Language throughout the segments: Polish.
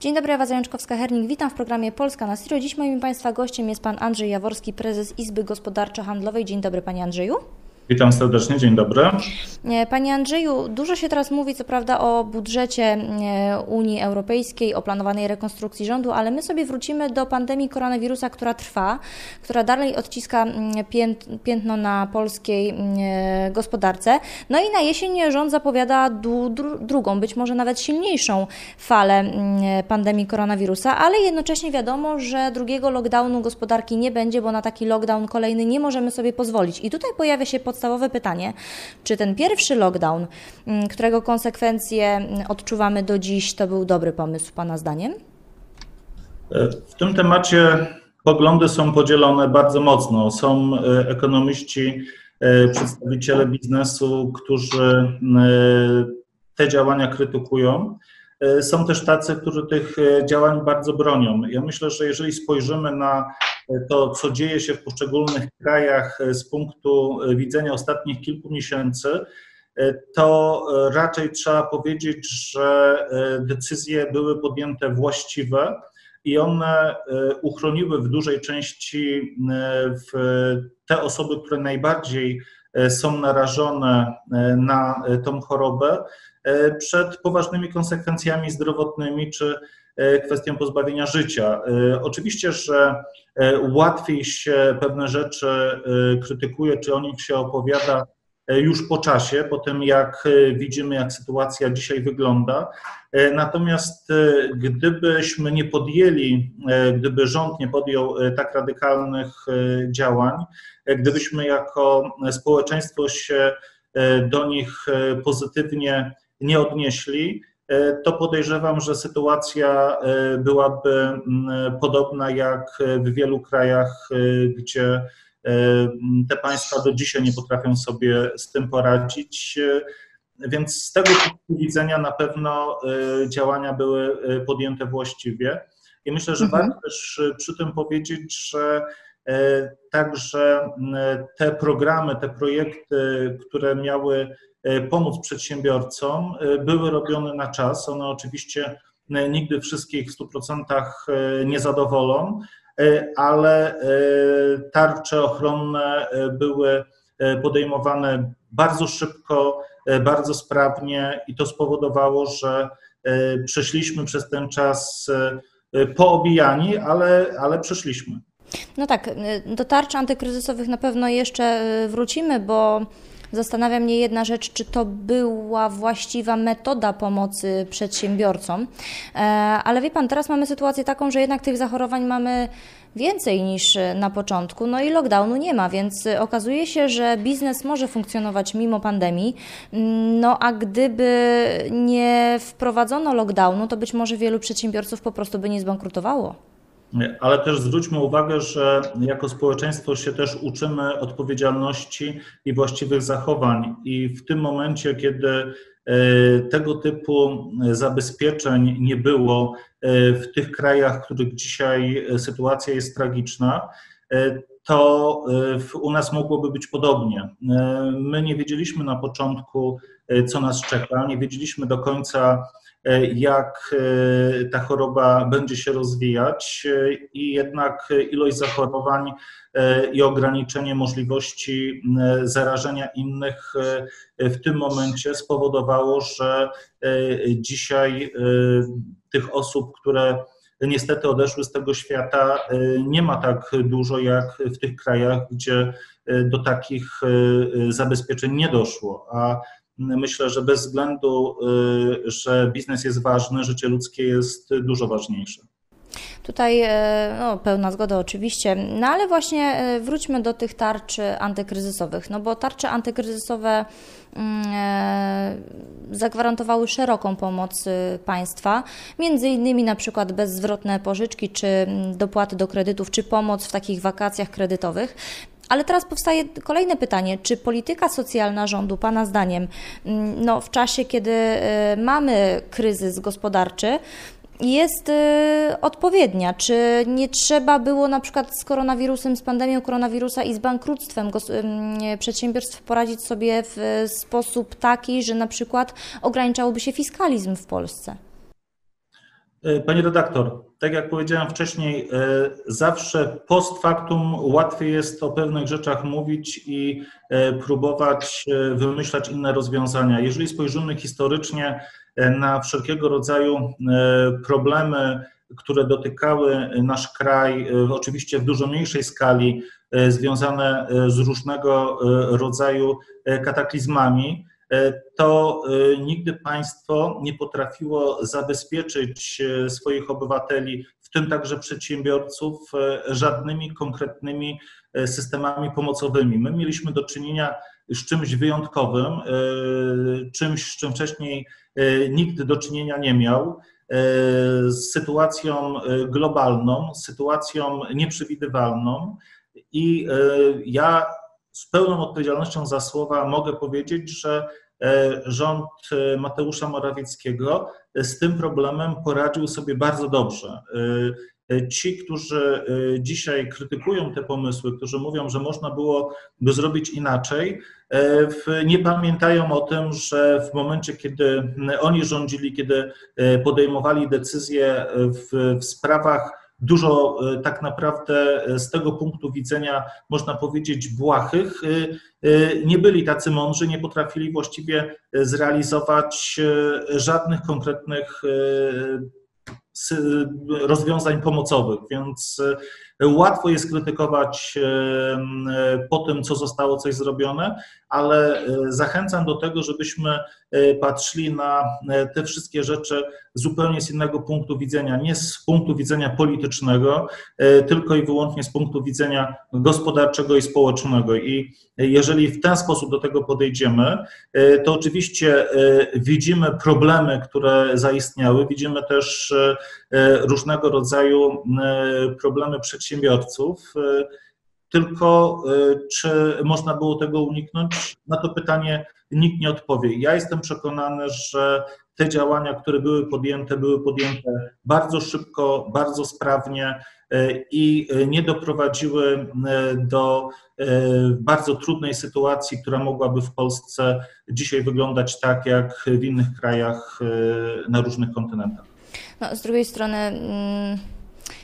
Dzień dobry, Ewa Zajączkowska-Hernik. Witam w programie Polska na Stiro. Dziś moim Państwa gościem jest Pan Andrzej Jaworski, prezes Izby Gospodarczo-Handlowej. Dzień dobry, Panie Andrzeju. Witam serdecznie, dzień dobry. E, Panie Andrzeju, dużo się teraz mówi, co prawda, o budżecie e, Unii Europejskiej, o planowanej rekonstrukcji rządu, ale my sobie wrócimy do pandemii koronawirusa, która trwa, która dalej odciska piętno na polskiej e, gospodarce. No i na jesień rząd zapowiada drugą, być może nawet silniejszą falę pandemii koronawirusa, ale jednocześnie wiadomo, że drugiego lockdownu gospodarki nie będzie, bo na taki lockdown kolejny nie możemy sobie pozwolić. I tutaj pojawia się pod podstawowe pytanie, czy ten pierwszy lockdown, mm, którego konsekwencje mm, odczuwamy do dziś, to był dobry pomysł Pana zdaniem? W tym temacie poglądy są podzielone bardzo mocno. Są e, ekonomiści, e, przedstawiciele biznesu, którzy e, te działania krytykują. Są też tacy, którzy tych działań bardzo bronią. Ja myślę, że jeżeli spojrzymy na to, co dzieje się w poszczególnych krajach e, z punktu e, widzenia ostatnich kilku miesięcy, e, to raczej trzeba powiedzieć, że decyzje były podjęte właściwe i one uchroniły w dużej części te osoby, które najbardziej są narażone na tą chorobę przed poważnymi konsekwencjami zdrowotnymi czy E, kwestią pozbawienia życia. E, oczywiście, że e, łatwiej się pewne rzeczy krytykuje, czy o nich się opowiada już po czasie, po tym jak widzimy, jak sytuacja dzisiaj wygląda. Natomiast gdybyśmy nie podjęli, gdyby rząd nie podjął tak radykalnych działań, gdybyśmy jako społeczeństwo się do nich pozytywnie nie odnieśli, to podejrzewam, że sytuacja e, byłaby mm, podobna jak w wielu krajach, e, gdzie te państwa do dzisiaj nie potrafią sobie z tym poradzić. Więc z tego punktu widzenia na pewno działania były podjęte właściwie. I myślę, że mhm. warto też przy tym powiedzieć, że także te programy, te projekty, które miały E, pomóc przedsiębiorcom, e, były robione na czas. One oczywiście e, nigdy wszystkich w 100% nie zadowolą, ale tarcze ochronne były podejmowane bardzo szybko, bardzo sprawnie i to spowodowało, że przeszliśmy przez ten czas poobijani, ale, ale przeszliśmy. No tak, do tarcz antykryzysowych na pewno jeszcze wrócimy, bo Zastanawia mnie jedna rzecz, czy to była właściwa metoda pomocy przedsiębiorcom. E, ale wie Pan, teraz mamy sytuację taką, że jednak tych zachorowań mamy więcej niż na początku, no i lockdownu nie ma, więc okazuje się, że biznes może funkcjonować mimo pandemii. No a gdyby nie wprowadzono lockdownu, to być może wielu przedsiębiorców po prostu by nie zbankrutowało. Ale też zwróćmy uwagę, że jako społeczeństwo się też uczymy odpowiedzialności i właściwych zachowań, i w tym momencie, kiedy e, tego typu zabezpieczeń nie było e, w tych krajach, w których dzisiaj sytuacja jest tragiczna, e, to u nas mogłoby być podobnie. My nie wiedzieliśmy na początku, co nas czeka, nie wiedzieliśmy do końca, E, jak e, ta choroba będzie się rozwijać e, i jednak ilość zachorowań i ograniczenie możliwości zarażenia innych w tym momencie spowodowało, że dzisiaj tych osób, które niestety odeszły z tego świata, nie ma tak dużo jak w tych krajach, gdzie do takich zabezpieczeń nie doszło. A myślę, że bez względu, y, że biznes jest ważny, życie ludzkie jest dużo ważniejsze. Tutaj e, no, pełna zgoda oczywiście, no ale właśnie e, wróćmy do tych tarcz antykryzysowych, no bo tarcze antykryzysowe mm, e, zagwarantowały szeroką pomoc państwa, między innymi na przykład bezzwrotne pożyczki, czy mm, dopłaty do kredytów, czy pomoc w takich wakacjach kredytowych. Ale teraz powstaje kolejne pytanie, czy polityka socjalna rządu, Pana zdaniem, mm, no, w czasie, kiedy y, mamy kryzys gospodarczy, jest y, odpowiednia? Czy nie trzeba było na przykład z koronawirusem, z pandemią koronawirusa i z bankructwem y, przedsiębiorstw poradzić sobie w sposób taki, że na przykład ograniczałoby się fiskalizm w Polsce? Pani redaktor, tak jak powiedziałem wcześniej, zawsze post factum łatwiej jest o pewnych rzeczach mówić i próbować wymyślać inne rozwiązania. Jeżeli spojrzymy historycznie na wszelkiego rodzaju problemy, które dotykały nasz kraj, oczywiście w dużo mniejszej skali, związane z różnego rodzaju kataklizmami, to nigdy państwo nie potrafiło zabezpieczyć swoich obywateli, w tym także przedsiębiorców, żadnymi konkretnymi systemami pomocowymi. My mieliśmy do czynienia z czymś wyjątkowym, czymś, z czym wcześniej nikt do czynienia nie miał z sytuacją globalną, sytuacją nieprzewidywalną i ja z pełną odpowiedzialnością za słowa mogę powiedzieć, że rząd Mateusza Morawieckiego z tym problemem poradził sobie bardzo dobrze. Ci, którzy dzisiaj krytykują te pomysły, którzy mówią, że można było by zrobić inaczej, nie pamiętają o tym, że w momencie, kiedy oni rządzili, kiedy podejmowali decyzje w, w sprawach dużo tak naprawdę z tego punktu widzenia, można powiedzieć, błahych, nie byli tacy mądrzy, nie potrafili właściwie zrealizować żadnych konkretnych rozwiązań pomocowych, więc e, łatwo jest krytykować e, po tym, co zostało coś zrobione, ale zachęcam do tego, żebyśmy patrzyli na te wszystkie rzeczy zupełnie z innego punktu widzenia, nie z punktu widzenia politycznego, tylko i wyłącznie z punktu widzenia gospodarczego i społecznego. I jeżeli w ten sposób do tego podejdziemy, to oczywiście widzimy problemy, które zaistniały, widzimy też różnego rodzaju problemy przedsiębiorców. Tylko czy można było tego uniknąć? Na to pytanie nikt nie odpowie. Ja jestem przekonany, że te działania, które były podjęte, były podjęte bardzo szybko, bardzo sprawnie i nie doprowadziły do bardzo trudnej sytuacji, która mogłaby w Polsce dzisiaj wyglądać tak, jak w innych krajach na różnych kontynentach. No, z drugiej strony. Mm,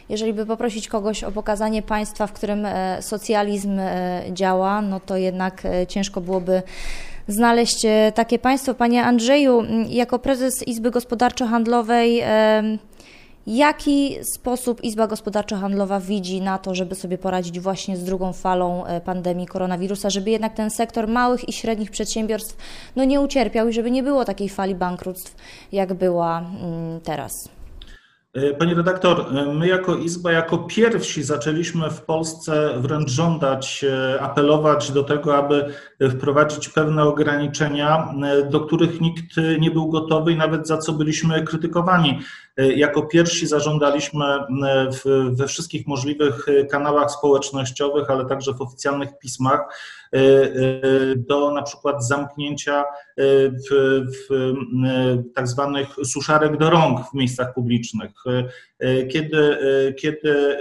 jeżeli by poprosić kogoś o pokazanie państwa, w którym e, socjalizm e, działa, no to jednak e, ciężko byłoby znaleźć takie państwo. Panie Andrzeju, jako prezes Izby Gospodarczo-Handlowej, jaki sposób Izba Gospodarczo-Handlowa widzi na to, żeby sobie poradzić właśnie z drugą falą pandemii koronawirusa, żeby jednak ten sektor małych i średnich przedsiębiorstw no, nie ucierpiał i żeby nie było takiej fali bankructw, jak była teraz? E, Pani redaktor, e, my jako Izba, jako pierwsi zaczęliśmy w Polsce wręcz żądać, e, apelować do tego, aby wprowadzić pewne ograniczenia, do których nikt nie był gotowy i nawet za co byliśmy krytykowani. Jako pierwsi zażądaliśmy we wszystkich możliwych kanałach społecznościowych, ale także w oficjalnych pismach do na przykład zamknięcia w, w tak zwanych suszarek do rąk w miejscach publicznych. Kiedy, kiedy,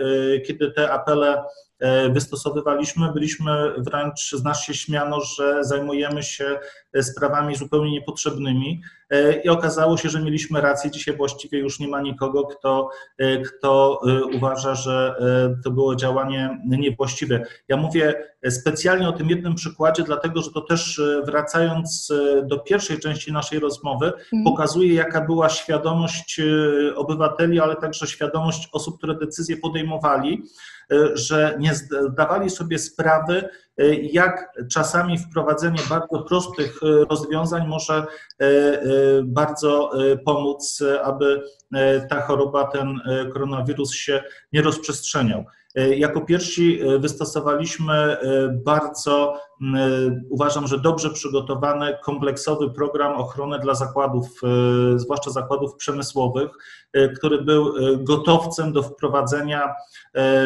kiedy te apele E, wystosowywaliśmy, byliśmy wręcz, z nas się śmiano, że zajmujemy się sprawami zupełnie niepotrzebnymi e, i okazało się, że mieliśmy rację. Dzisiaj właściwie już nie ma nikogo, kto, e, kto uważa, że to było działanie niewłaściwe. Ja mówię specjalnie o tym jednym przykładzie, dlatego że to też wracając do pierwszej części naszej rozmowy, mhm. pokazuje, jaka była świadomość obywateli, ale także świadomość osób, które decyzje podejmowali. E, że nie zdawali sobie sprawy, e, jak czasami wprowadzenie bardzo prostych e, rozwiązań może bardzo pomóc, aby ta choroba, ten koronawirus się nie rozprzestrzeniał. Jako pierwsi wystosowaliśmy bardzo, uważam, że dobrze przygotowany, kompleksowy program ochrony dla zakładów, zwłaszcza zakładów przemysłowych, który był gotowcem do wprowadzenia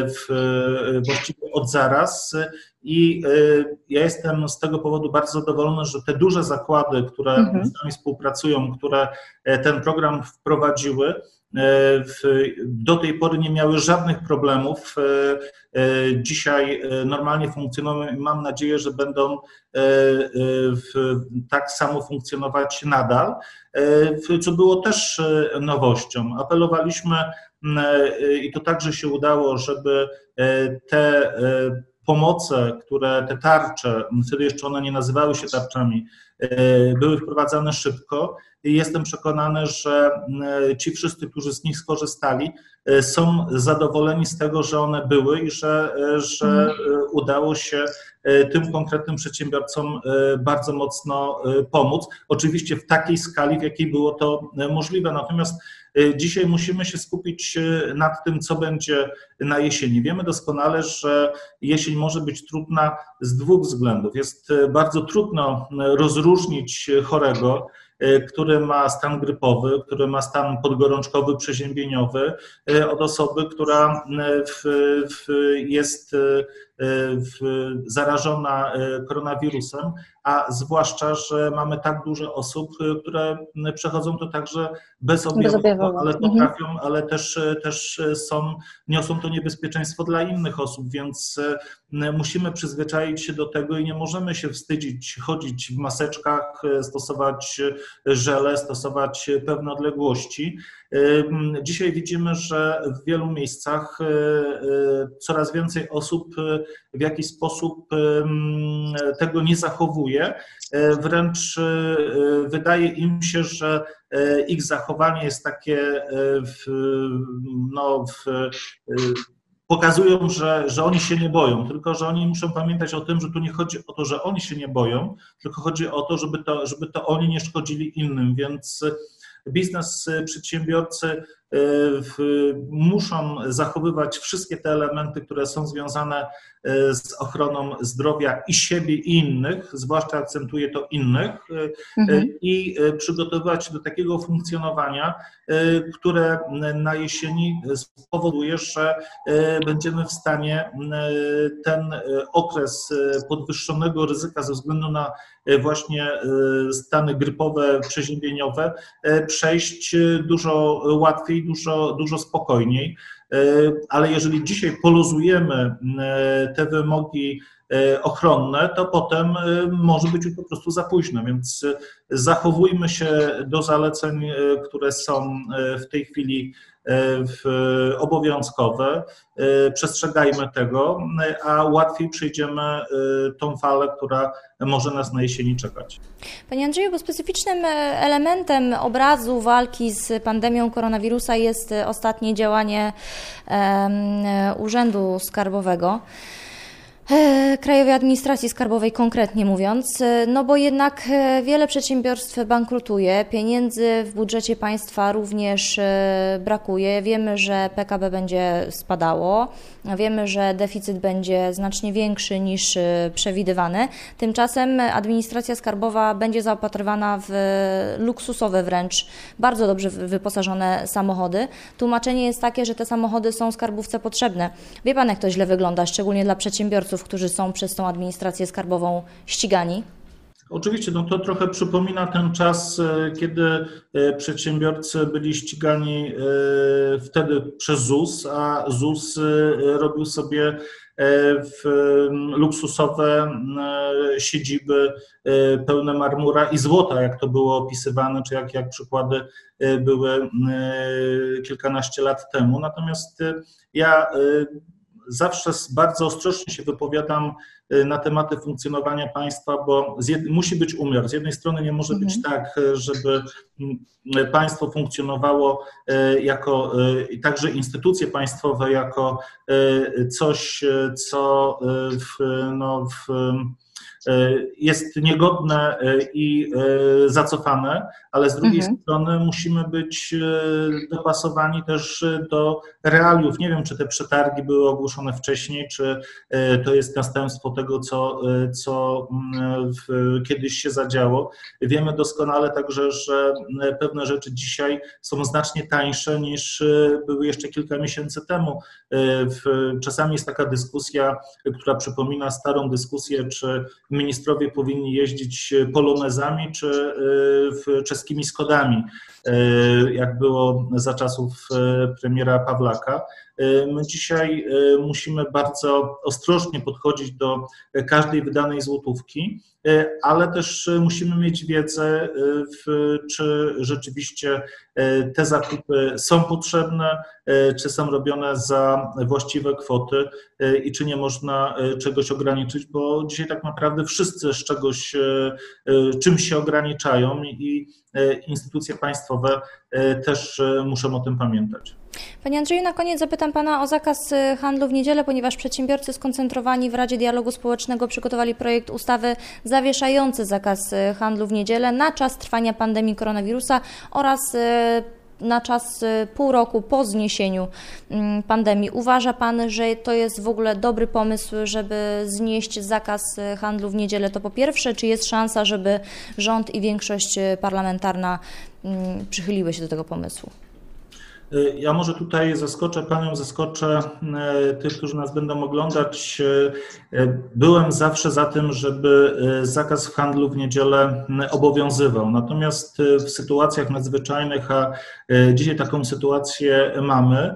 w, właściwie od zaraz. I ja jestem z tego powodu bardzo zadowolony, że te duże zakłady, które mhm. z nami współpracują, które ten program wprowadziły, E, do tej pory nie miały żadnych problemów. E, e, dzisiaj normalnie funkcjonują i mam nadzieję, że będą tak samo funkcjonować nadal, co było też nowością. Apelowaliśmy i to także się udało, żeby te pomoce, które te tarcze, wtedy jeszcze one nie nazywały się tarczami, były wprowadzane szybko jestem przekonany, że ci wszyscy, którzy z nich skorzystali, są zadowoleni z tego, że one były i że, że mhm. udało się tym konkretnym przedsiębiorcom bardzo mocno pomóc. Oczywiście w takiej skali, w jakiej było to możliwe. Natomiast dzisiaj musimy się skupić nad tym, co będzie na jesieni. Wiemy doskonale, że jesień może być trudna z dwóch względów. Jest bardzo trudno rozróżnić chorego E, który ma stan grypowy, który ma stan podgorączkowy, przeziębieniowy, e, od osoby, która e, w, w jest zarażona koronawirusem, a zwłaszcza, że mamy tak dużo osób, które przechodzą to także bezobjawowo, ale mhm. potrafią, mhm. ale też, też są, niosą to niebezpieczeństwo dla innych osób, więc musimy przyzwyczaić się do tego i nie możemy się wstydzić chodzić w maseczkach, stosować żele, stosować pewne odległości. Dzisiaj widzimy, że w wielu miejscach e, e, coraz więcej osób e, w jakiś sposób tego nie zachowuje. Wręcz wydaje im się, że ich zachowanie jest takie w, no, w, pokazują, że, że oni się nie boją, tylko że oni muszą pamiętać o tym, że tu nie chodzi o to, że oni się nie boją, tylko chodzi o to, żeby to, żeby to oni nie szkodzili innym, więc biznes, y, przedsiębiorcy muszą zachowywać wszystkie te elementy, które są związane y, z ochroną zdrowia i siebie i innych, zwłaszcza akcentuję to innych, mhm. i przygotowywać się do takiego funkcjonowania, które na jesieni spowoduje, że będziemy w stanie ten okres podwyższonego ryzyka ze względu na właśnie stany grypowe, przeziębieniowe przejść dużo łatwiej, dużo, dużo spokojniej. E, ale jeżeli dzisiaj poluzujemy e, te wymogi ochronne, to potem może być już po prostu za późno, więc zachowujmy się do zaleceń, które są w tej chwili obowiązkowe, przestrzegajmy tego, a łatwiej przejdziemy tą falę, która może nas na jesieni czekać. Panie Andrzeju, bo specyficznym elementem obrazu walki z pandemią koronawirusa jest ostatnie działanie Urzędu Skarbowego. E, Krajowej Administracji Skarbowej konkretnie mówiąc, e, no bo jednak e, wiele przedsiębiorstw bankrutuje, pieniędzy w budżecie państwa również brakuje. Wiemy, że PKB będzie spadało, wiemy, że deficyt będzie znacznie większy niż przewidywany. Tymczasem administracja skarbowa będzie zaopatrywana w luksusowe wręcz, bardzo dobrze wyposażone samochody. Tłumaczenie jest takie, że te samochody są skarbówce potrzebne. Wie Pan, jak to źle wygląda, szczególnie dla przedsiębiorców którzy są przez tą administrację skarbową ścigani? Oczywiście, no to trochę przypomina ten czas, e, kiedy e, przedsiębiorcy byli ścigani e, wtedy przez ZUS, a ZUS robił sobie w luksusowe siedziby pełne marmura i złota, jak to było opisywane, czy jak, jak przykłady były kilkanaście lat temu. Natomiast ja zawsze bardzo ostrożnie się wypowiadam y, na tematy funkcjonowania państwa, bo musi być umiar. Z jednej strony nie może być mhm. tak, żeby mm, państwo funkcjonowało y, jako, i także instytucje państwowe jako y, coś, co w, no, w jest niegodne e, i e, zacofane, ale z drugiej mhm. strony musimy być dopasowani też do realiów. Nie wiem, czy te przetargi były ogłoszone wcześniej, czy to jest następstwo tego, co, co mm, w, kiedyś się zadziało. Wiemy doskonale także, że pewne rzeczy dzisiaj są znacznie tańsze niż były jeszcze kilka miesięcy temu. Czasami jest taka dyskusja, która przypomina starą dyskusję, czy ministrowie powinni jeździć polonezami czy czeskimi Skodami, jak było za czasów premiera Pawlaka. My dzisiaj musimy bardzo ostrożnie podchodzić do każdej wydanej złotówki, ale też musimy mieć wiedzę, czy rzeczywiście te zakupy są potrzebne, czy są robione za właściwe kwoty i czy nie można czegoś ograniczyć, bo dzisiaj tak naprawdę wszyscy z czegoś, czymś się ograniczają i instytucje państwowe też muszą o tym pamiętać. Panie Andrzeju, na koniec zapytam Pana o zakaz y, handlu w niedzielę, ponieważ przedsiębiorcy skoncentrowani w Radzie Dialogu Społecznego przygotowali projekt ustawy zawieszający zakaz y, handlu w niedzielę na czas trwania pandemii koronawirusa oraz y, na czas pół roku po zniesieniu mm, pandemii. Uważa Pan, że to jest w ogóle dobry pomysł, żeby znieść zakaz handlu w niedzielę? To po pierwsze, czy jest szansa, żeby rząd i większość parlamentarna mm, przychyliły się do tego pomysłu? Y, ja może tutaj zaskoczę Panią, zaskoczę y, tych, którzy nas będą oglądać. Y, byłem zawsze za tym, żeby zakaz handlu w niedzielę obowiązywał. Natomiast w sytuacjach nadzwyczajnych, a dzisiaj taką sytuację mamy,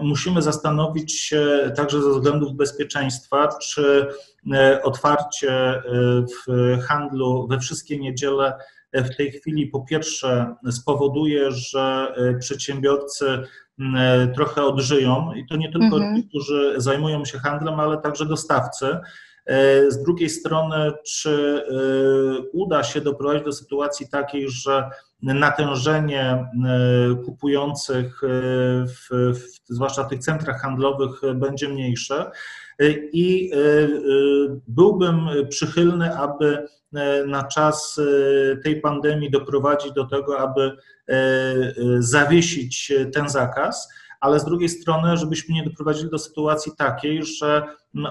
musimy zastanowić się także ze względów bezpieczeństwa, czy otwarcie w handlu we wszystkie niedziele w tej chwili po pierwsze spowoduje, że e, przedsiębiorcy e, trochę odżyją i to nie tylko mhm. ci, którzy zajmują się handlem, ale także dostawcy. E, z drugiej strony, czy uda się doprowadzić do sytuacji takiej, że natężenie kupujących, w, w, zwłaszcza w tych centrach handlowych, będzie mniejsze? I byłbym przychylny, aby E, na czas e, tej pandemii doprowadzić do tego, aby e, zawiesić ten zakaz, ale z drugiej strony, żebyśmy nie doprowadzili do sytuacji takiej, że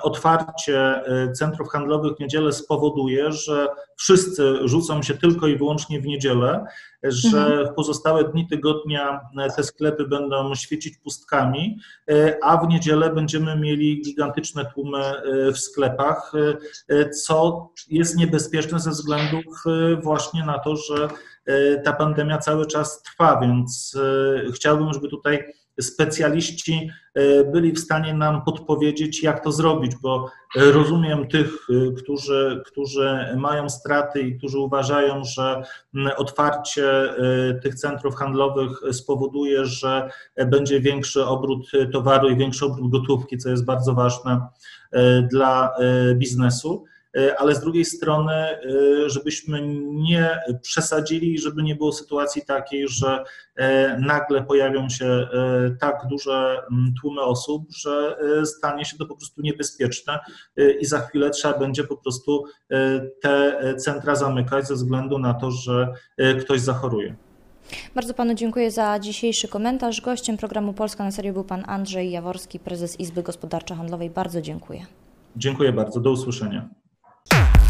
otwarcie centrów handlowych w niedzielę spowoduje, że wszyscy rzucą się tylko i wyłącznie w niedzielę, że mhm. w pozostałe dni tygodnia te sklepy będą świecić pustkami, a w niedzielę będziemy mieli gigantyczne tłumy w sklepach, co jest niebezpieczne ze względów właśnie na to, że ta pandemia cały czas trwa, więc chciałbym, żeby tutaj specjaliści e, byli w stanie nam podpowiedzieć, jak to zrobić, bo rozumiem tych, e, którzy, którzy mają straty i którzy uważają, że otwarcie e, tych centrów handlowych spowoduje, że będzie większy obrót towaru i większy obrót gotówki, co jest bardzo ważne dla biznesu. E, ale z drugiej strony, e, żebyśmy nie przesadzili, żeby nie było sytuacji takiej, że e, nagle pojawią się tak duże tłumy osób, że stanie się to po prostu niebezpieczne i za chwilę trzeba będzie po prostu te centra zamykać ze względu na to, że ktoś zachoruje. Bardzo panu dziękuję za dzisiejszy komentarz. Gościem programu Polska na serio był pan Andrzej Jaworski, prezes Izby Gospodarczo-Handlowej. Bardzo dziękuję. Dziękuję bardzo. Do usłyszenia. Uh.